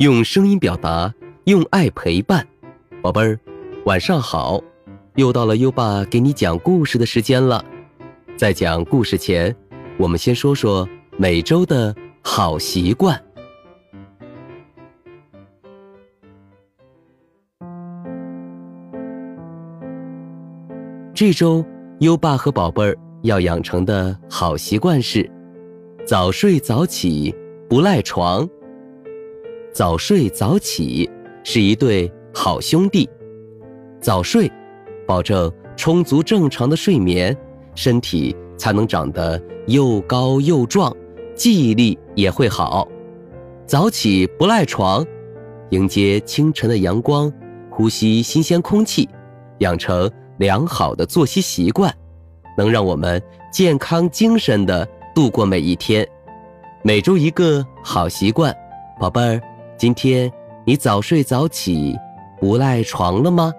用声音表达，用爱陪伴。宝贝儿，晚上好！又到了优爸给你讲故事的时间了。在讲故事前，我们先说说每周的好习惯。这周，优爸和宝贝儿要养成的好习惯是：早睡早起，不赖床。早睡早起是一对好兄弟。早睡，保证充足正常的睡眠，身体才能长得又高又壮，记忆力也会好。早起不赖床，迎接清晨的阳光，呼吸新鲜空气，养成良好的作息习惯，能让我们健康精神的度过每一天。每周一个好习惯，宝贝儿。今天你早睡早起，不赖床了吗？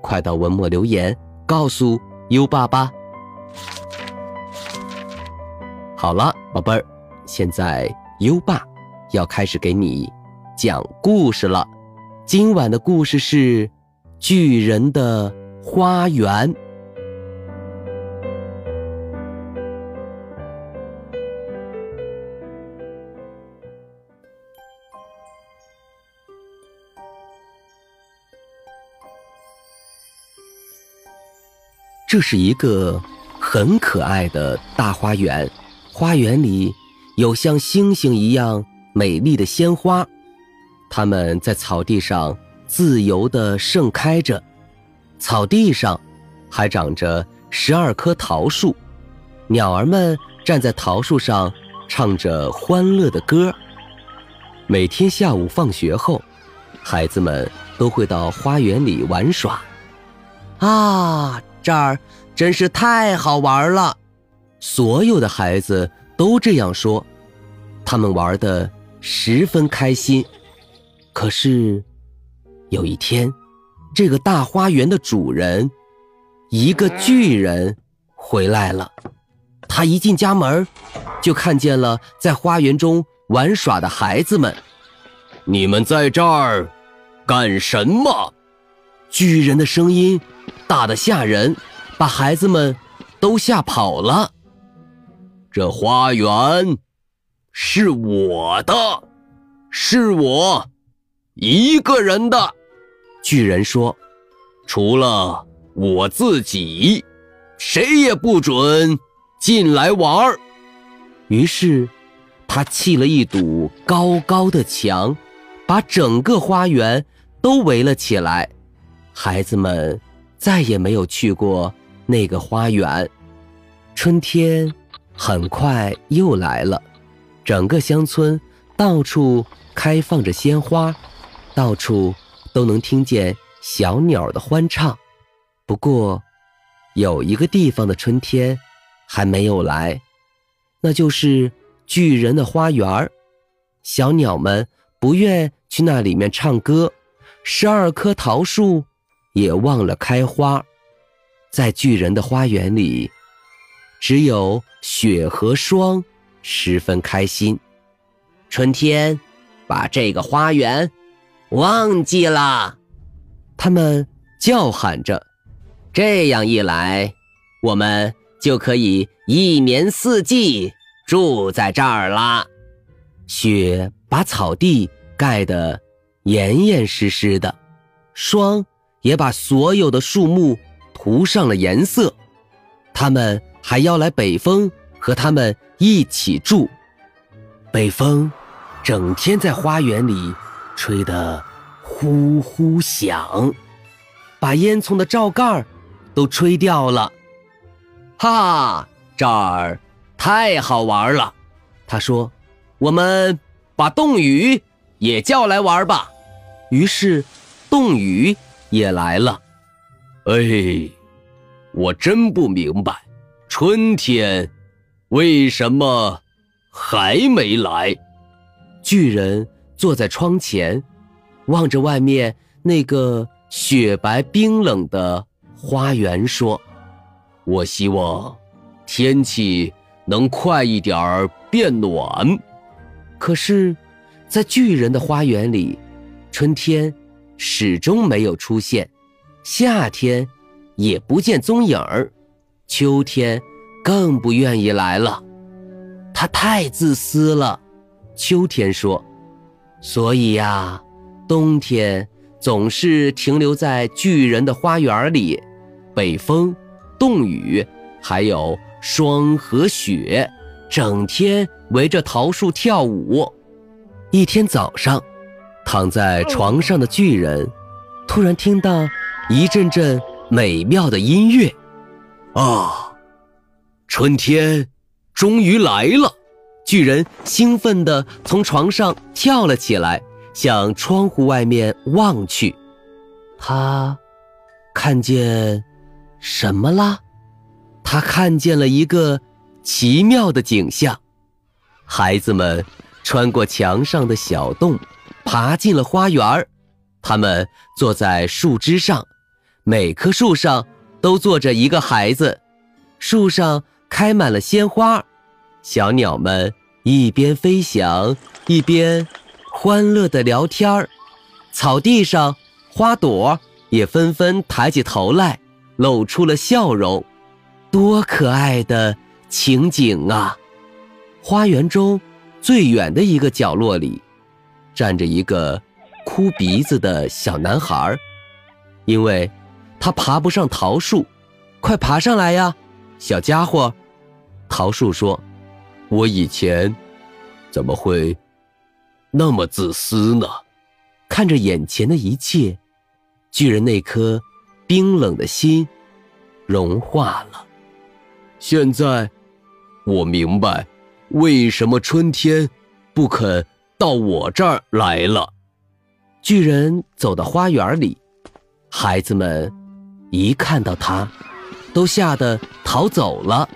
快到文末留言告诉优爸吧。好了，宝贝儿，现在优爸要开始给你讲故事了。今晚的故事是《巨人的花园》。这是一个很可爱的大花园，花园里有像星星一样美丽的鲜花，它们在草地上自由地盛开着。草地上还长着十二棵桃树，鸟儿们站在桃树上唱着欢乐的歌。每天下午放学后，孩子们都会到花园里玩耍。啊！这儿真是太好玩了，所有的孩子都这样说，他们玩的十分开心。可是，有一天，这个大花园的主人，一个巨人回来了。他一进家门，就看见了在花园中玩耍的孩子们。你们在这儿干什么？巨人的声音。大的吓人，把孩子们都吓跑了。这花园是我的，是我一个人的。巨人说：“除了我自己，谁也不准进来玩。”于是，他砌了一堵高高的墙，把整个花园都围了起来。孩子们。再也没有去过那个花园。春天很快又来了，整个乡村到处开放着鲜花，到处都能听见小鸟的欢唱。不过，有一个地方的春天还没有来，那就是巨人的花园。小鸟们不愿去那里面唱歌，十二棵桃树。也忘了开花，在巨人的花园里，只有雪和霜十分开心。春天把这个花园忘记了，他们叫喊着。这样一来，我们就可以一年四季住在这儿啦。雪把草地盖得严严实实的，霜。也把所有的树木涂上了颜色，他们还邀来北风和他们一起住。北风整天在花园里吹得呼呼响，把烟囱的罩盖都吹掉了。哈，这儿太好玩了，他说：“我们把冻雨也叫来玩吧。”于是，冻雨。也来了，哎，我真不明白，春天为什么还没来？巨人坐在窗前，望着外面那个雪白冰冷的花园，说：“我希望天气能快一点儿变暖。”可是，在巨人的花园里，春天始终没有出现，夏天也不见踪影儿，秋天更不愿意来了。他太自私了，秋天说。所以呀，冬天总是停留在巨人的花园里，北风、冻雨，还有霜和雪，整天围着桃树跳舞。一天早上，躺在床上的巨人突然听到一阵阵美妙的音乐，啊，春天终于来了！巨人兴奋地从床上跳了起来，向窗户外面望去。他看见什么啦？他看见了一个奇妙的景象：孩子们穿过墙上的小洞，爬进了花园。他们坐在树枝上，每棵树上都坐着一个孩子。树上开满了鲜花。小鸟们一边飞翔，一边欢乐地聊天儿。草地上，花朵也纷纷抬起头来，露出了笑容。多可爱的情景啊！花园中最远的一个角落里，站着一个哭鼻子的小男孩，因为他爬不上桃树。快爬上来呀，小家伙！桃树说。我以前怎么会那么自私呢？看着眼前的一切，巨人那颗冰冷的心融化了。现在我明白为什么春天不肯到我这儿来了。巨人走到花园里，孩子们一看到他，都吓得逃走了。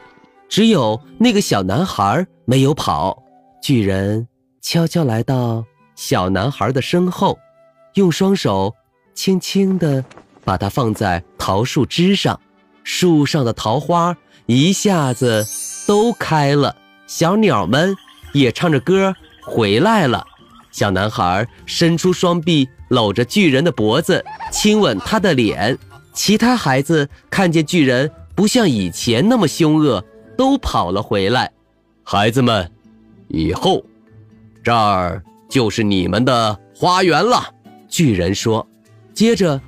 只有那个小男孩没有跑。巨人悄悄来到小男孩的身后，用双手轻轻地把它放在桃树枝上，树上的桃花一下子都开了，小鸟们也唱着歌回来了。小男孩伸出双臂搂着巨人的脖子，亲吻他的脸。其他孩子看见巨人不像以前那么凶恶。都跑了回来，孩子们，以后这儿就是你们的花园了。巨人说。接着，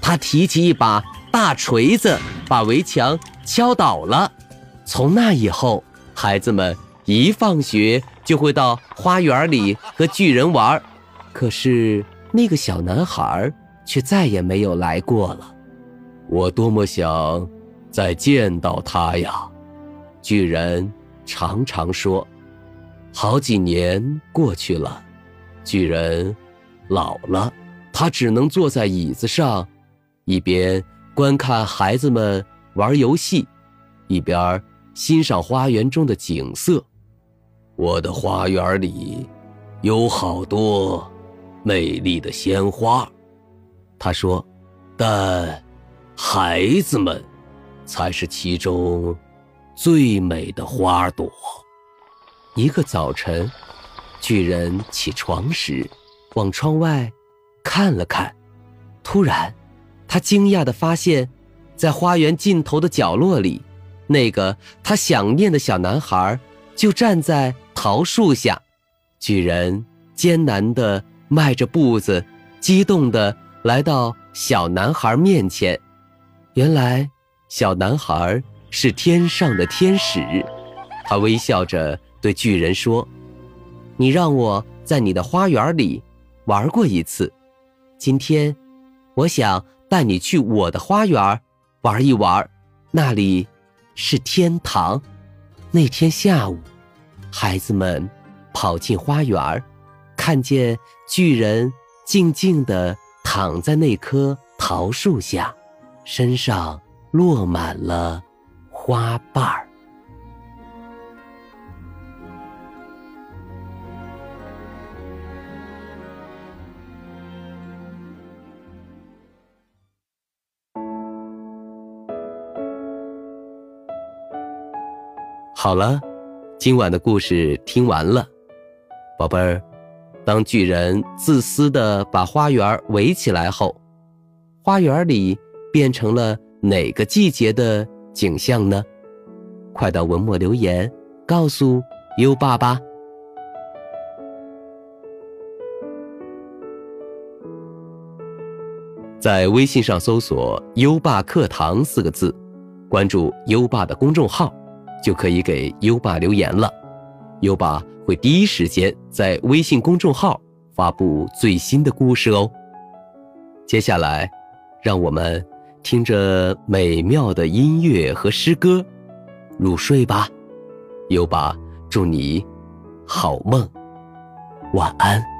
他提起一把大锤子，把围墙敲倒了。从那以后，孩子们一放学就会到花园里和巨人玩。可是那个小男孩却再也没有来过了。我多么想再见到他呀！巨人常常说：“好几年过去了，巨人老了，他只能坐在椅子上，一边观看孩子们玩游戏，一边欣赏花园中的景色。我的花园里有好多美丽的鲜花，他说，但孩子们才是其中。”最美的花朵。一个早晨，巨人起床时，往窗外看了看，突然，他惊讶地发现，在花园尽头的角落里，那个他想念的小男孩就站在桃树下。巨人艰难地迈着步子，激动地来到小男孩面前。原来，小男孩。是天上的天使，他微笑着对巨人说：“你让我在你的花园里玩过一次，今天，我想带你去我的花园玩一玩，那里是天堂。”那天下午，孩子们跑进花园，看见巨人静静地躺在那棵桃树下，身上落满了。花瓣儿。好了，今晚的故事听完了，宝贝儿，当巨人自私地把花园围起来后，花园里变成了哪个季节的景象呢？快到文末留言告诉优爸吧。在微信上搜索“优爸课堂”四个字，关注优爸的公众号，就可以给优爸留言了。优爸会第一时间在微信公众号发布最新的故事哦。接下来，让我们听着美妙的音乐和诗歌入睡吧。优爸祝你好梦，晚安。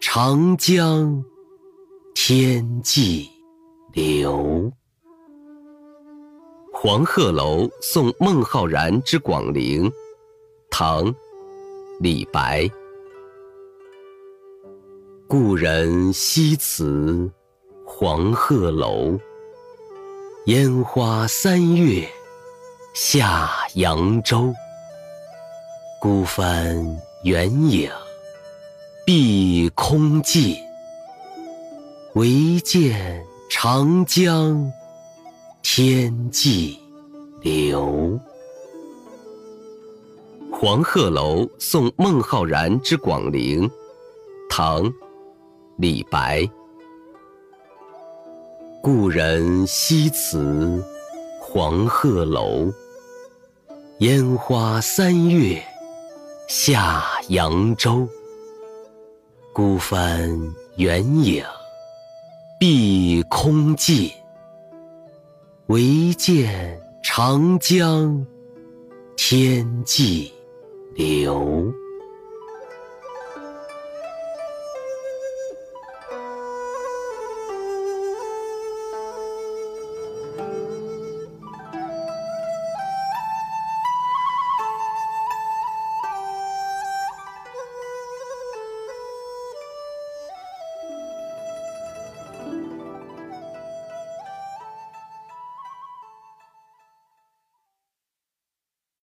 长江天际流。黄鹤楼送孟浩然之广陵，唐·李白。故人西辞黄鹤楼，烟花三月下扬州。孤帆远影。碧空尽，唯见长江天际流。黄鹤楼送孟浩然之广陵，唐·李白。故人西辞黄鹤楼，烟花三月下扬州。孤帆远影碧空尽，唯见长江天际流。